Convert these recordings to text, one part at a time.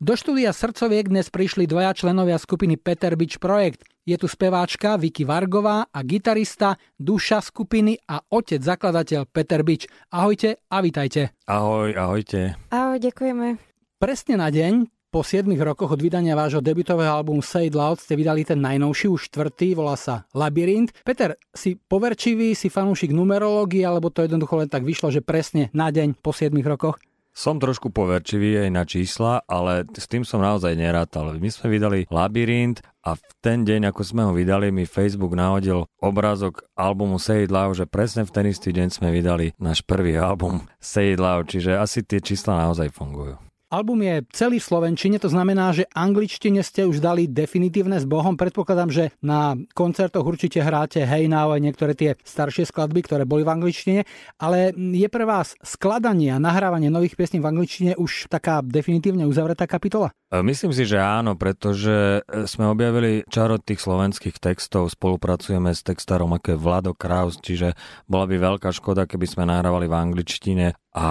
Do štúdia Srdcoviek dnes prišli dvaja členovia skupiny Peter Beach Projekt. Je tu speváčka Vicky Vargová a gitarista, duša skupiny a otec zakladateľ Peter Beach. Ahojte a vitajte. Ahoj, ahojte. Ahoj, ďakujeme. Presne na deň, po 7 rokoch od vydania vášho debutového albumu Say It Loud ste vydali ten najnovší, už štvrtý, volá sa Labyrint. Peter, si poverčivý, si fanúšik numerológie, alebo to jednoducho len tak vyšlo, že presne na deň po 7 rokoch? Som trošku poverčivý aj na čísla, ale s tým som naozaj nerátal. My sme vydali Labyrint a v ten deň, ako sme ho vydali, mi Facebook nahodil obrázok albumu Say It Loud, že presne v ten istý deň sme vydali náš prvý album Say It Loud, čiže asi tie čísla naozaj fungujú. Album je celý v Slovenčine, to znamená, že angličtine ste už dali definitívne s Bohom. Predpokladám, že na koncertoch určite hráte Hey Now aj niektoré tie staršie skladby, ktoré boli v angličtine, ale je pre vás skladanie a nahrávanie nových piesní v angličtine už taká definitívne uzavretá kapitola? E, myslím si, že áno, pretože e, sme objavili čaro tých slovenských textov, spolupracujeme s textárom ako je Vlado Kraus, čiže bola by veľká škoda, keby sme nahrávali v angličtine a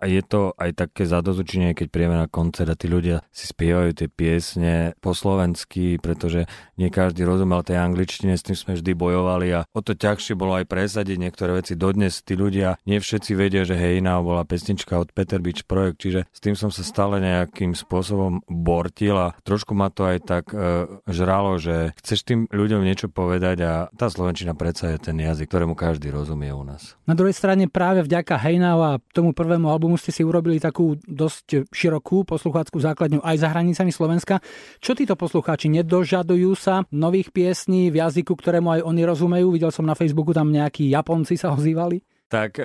je to aj také zadozučenie, keď príjeme na koncert a tí ľudia si spievajú tie piesne po slovensky, pretože nie každý rozumel tej angličtine, s tým sme vždy bojovali a o to ťažšie bolo aj presadiť niektoré veci. Dodnes tí ľudia, nie všetci vedia, že Hejna bola pesnička od Peter Beach Projekt, čiže s tým som sa stále nejakým spôsobom bortil a trošku ma to aj tak e, žralo, že chceš tým ľuďom niečo povedať a tá slovenčina predsa je ten jazyk, ktorému každý rozumie u nás. Na druhej strane práve vďaka Hejna a tomu prvému albumu ste si urobili takú dosť širokú poslucháckú základňu aj za hranicami Slovenska. Čo títo poslucháči nedožadujú sa nových piesní v jazyku, ktorému aj oni rozumejú? Videl som na Facebooku tam nejakí Japonci sa ozývali tak e,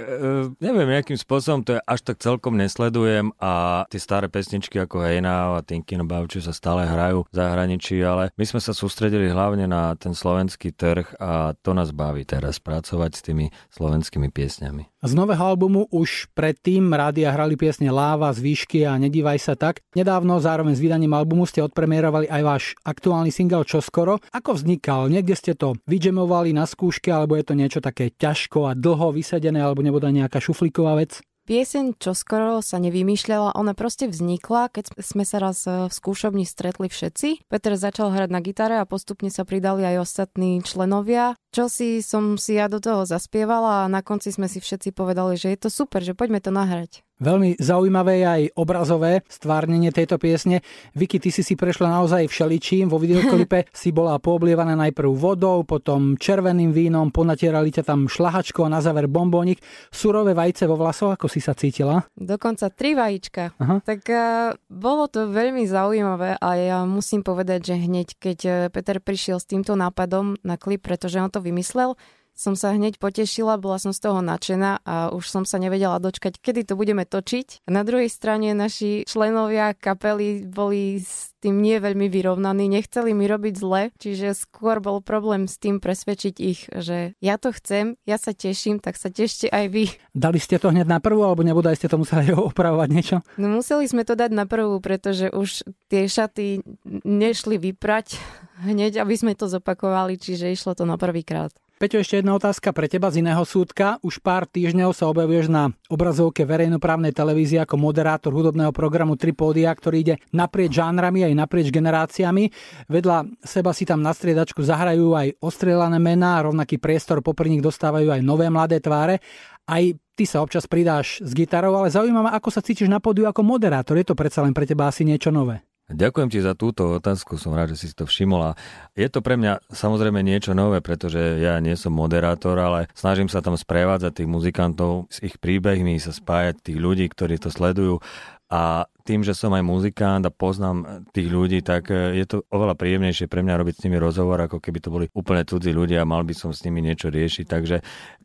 neviem, nejakým spôsobom to je až tak celkom nesledujem a tie staré pesničky ako Hey Now a Thinking About You sa stále hrajú v zahraničí, ale my sme sa sústredili hlavne na ten slovenský trh a to nás baví teraz pracovať s tými slovenskými piesňami. Z nového albumu už predtým rádia hrali piesne Láva, z výšky a Nedívaj sa tak. Nedávno zároveň s vydaním albumu ste odpremierovali aj váš aktuálny single Čoskoro. Ako vznikal? Niekde ste to vyžemovali na skúške alebo je to niečo také ťažko a dlho vysedené alebo nebude nejaká šuflíková vec? Pieseň čoskoro sa nevymýšľala, ona proste vznikla, keď sme sa raz e, v skúšobni stretli všetci. Peter začal hrať na gitare a postupne sa pridali aj ostatní členovia. Čo si som si ja do toho zaspievala a na konci sme si všetci povedali, že je to super, že poďme to nahrať. Veľmi zaujímavé je aj obrazové stvárnenie tejto piesne. Vicky, ty si si prešla naozaj všeličím. Vo videoklipe si bola pooblievaná najprv vodou, potom červeným vínom, ponatierali ťa tam šlahačko a na záver bombónik. Surové vajce vo vlasoch, ako si sa cítila? Dokonca tri vajíčka. Aha. Tak uh, bolo to veľmi zaujímavé a ja musím povedať, že hneď keď e, Peter prišiel s týmto nápadom na klip, pretože on to vymyslel, som sa hneď potešila, bola som z toho nadšená a už som sa nevedela dočkať, kedy to budeme točiť. Na druhej strane naši členovia kapely boli s tým nie veľmi vyrovnaní, nechceli mi robiť zle, čiže skôr bol problém s tým presvedčiť ich, že ja to chcem, ja sa teším, tak sa tešte aj vy. Dali ste to hneď na prvú, alebo nebodaj ste to museli opravovať niečo? No museli sme to dať na prvú, pretože už tie šaty nešli vyprať hneď, aby sme to zopakovali, čiže išlo to na prvýkrát. Peťo, ešte jedna otázka pre teba z iného súdka. Už pár týždňov sa objavuješ na obrazovke verejnoprávnej televízie ako moderátor hudobného programu Tripódia, ktorý ide naprieč žánrami aj naprieč generáciami. Vedľa seba si tam na striedačku zahrajú aj ostrelané mená, rovnaký priestor popri nich dostávajú aj nové mladé tváre. Aj ty sa občas pridáš s gitarou, ale zaujíma ma, ako sa cítiš na pódiu ako moderátor. Je to predsa len pre teba asi niečo nové? Ďakujem ti za túto otázku, som rád, že si to všimol. A je to pre mňa samozrejme niečo nové, pretože ja nie som moderátor, ale snažím sa tam sprevádzať tých muzikantov s ich príbehmi, sa spájať tých ľudí, ktorí to sledujú a tým, že som aj muzikant a poznám tých ľudí, tak e, je to oveľa príjemnejšie pre mňa robiť s nimi rozhovor, ako keby to boli úplne cudzí ľudia a mal by som s nimi niečo riešiť. Takže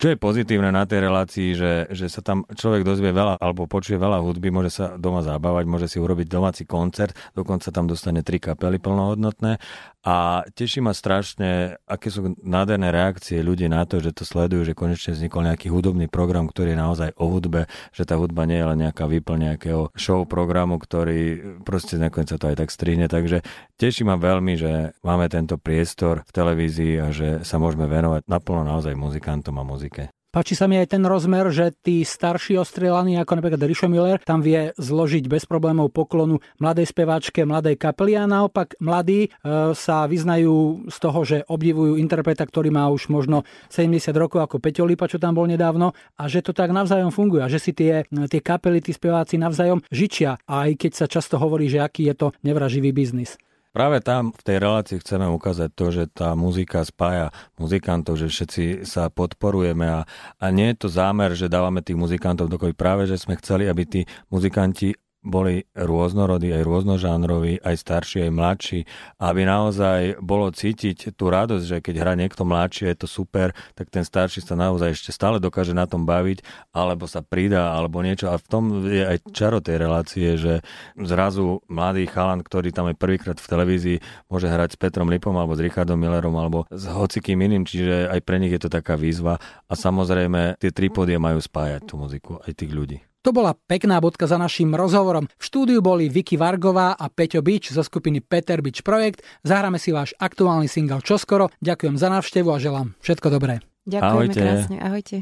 čo je pozitívne na tej relácii, že, že sa tam človek dozvie veľa alebo počuje veľa hudby, môže sa doma zabávať, môže si urobiť domáci koncert, dokonca tam dostane tri kapely plnohodnotné a teší ma strašne, aké sú nádherné reakcie ľudí na to, že to sledujú, že konečne vznikol nejaký hudobný program, ktorý je naozaj o hudbe, že tá hudba nie je len nejaká výplň nejakého show programu, programu, ktorý proste nakoniec sa to aj tak strihne. Takže teší ma veľmi, že máme tento priestor v televízii a že sa môžeme venovať naplno naozaj muzikantom a muzike. Páči sa mi aj ten rozmer, že tí starší ostrelaní, ako napríklad Richo Miller, tam vie zložiť bez problémov poklonu mladej speváčke, mladej kapely a naopak mladí e, sa vyznajú z toho, že obdivujú interpreta, ktorý má už možno 70 rokov ako Peťo Lipa, čo tam bol nedávno a že to tak navzájom funguje a že si tie, tie kapely, tí speváci navzájom žičia, aj keď sa často hovorí, že aký je to nevraživý biznis. Práve tam v tej relácii chceme ukázať to, že tá muzika spája muzikantov, že všetci sa podporujeme a, a nie je to zámer, že dávame tých muzikantov dokopy. Práve, že sme chceli, aby tí muzikanti boli rôznorodí, aj rôznožánroví, aj starší, aj mladší, aby naozaj bolo cítiť tú radosť, že keď hrá niekto mladší, je to super, tak ten starší sa naozaj ešte stále dokáže na tom baviť, alebo sa pridá, alebo niečo. A v tom je aj čaro tej relácie, že zrazu mladý chalan, ktorý tam je prvýkrát v televízii, môže hrať s Petrom Lipom, alebo s Richardom Millerom, alebo s hocikým iným, čiže aj pre nich je to taká výzva. A samozrejme, tie tri podie majú spájať tú muziku, aj tých ľudí. To bola pekná bodka za našim rozhovorom. V štúdiu boli Vicky Vargová a Peťo Bič zo skupiny Peter Bič Projekt. Zahráme si váš aktuálny single čoskoro. Ďakujem za návštevu a želám všetko dobré. Ďakujeme ahojte. krásne. Ahojte.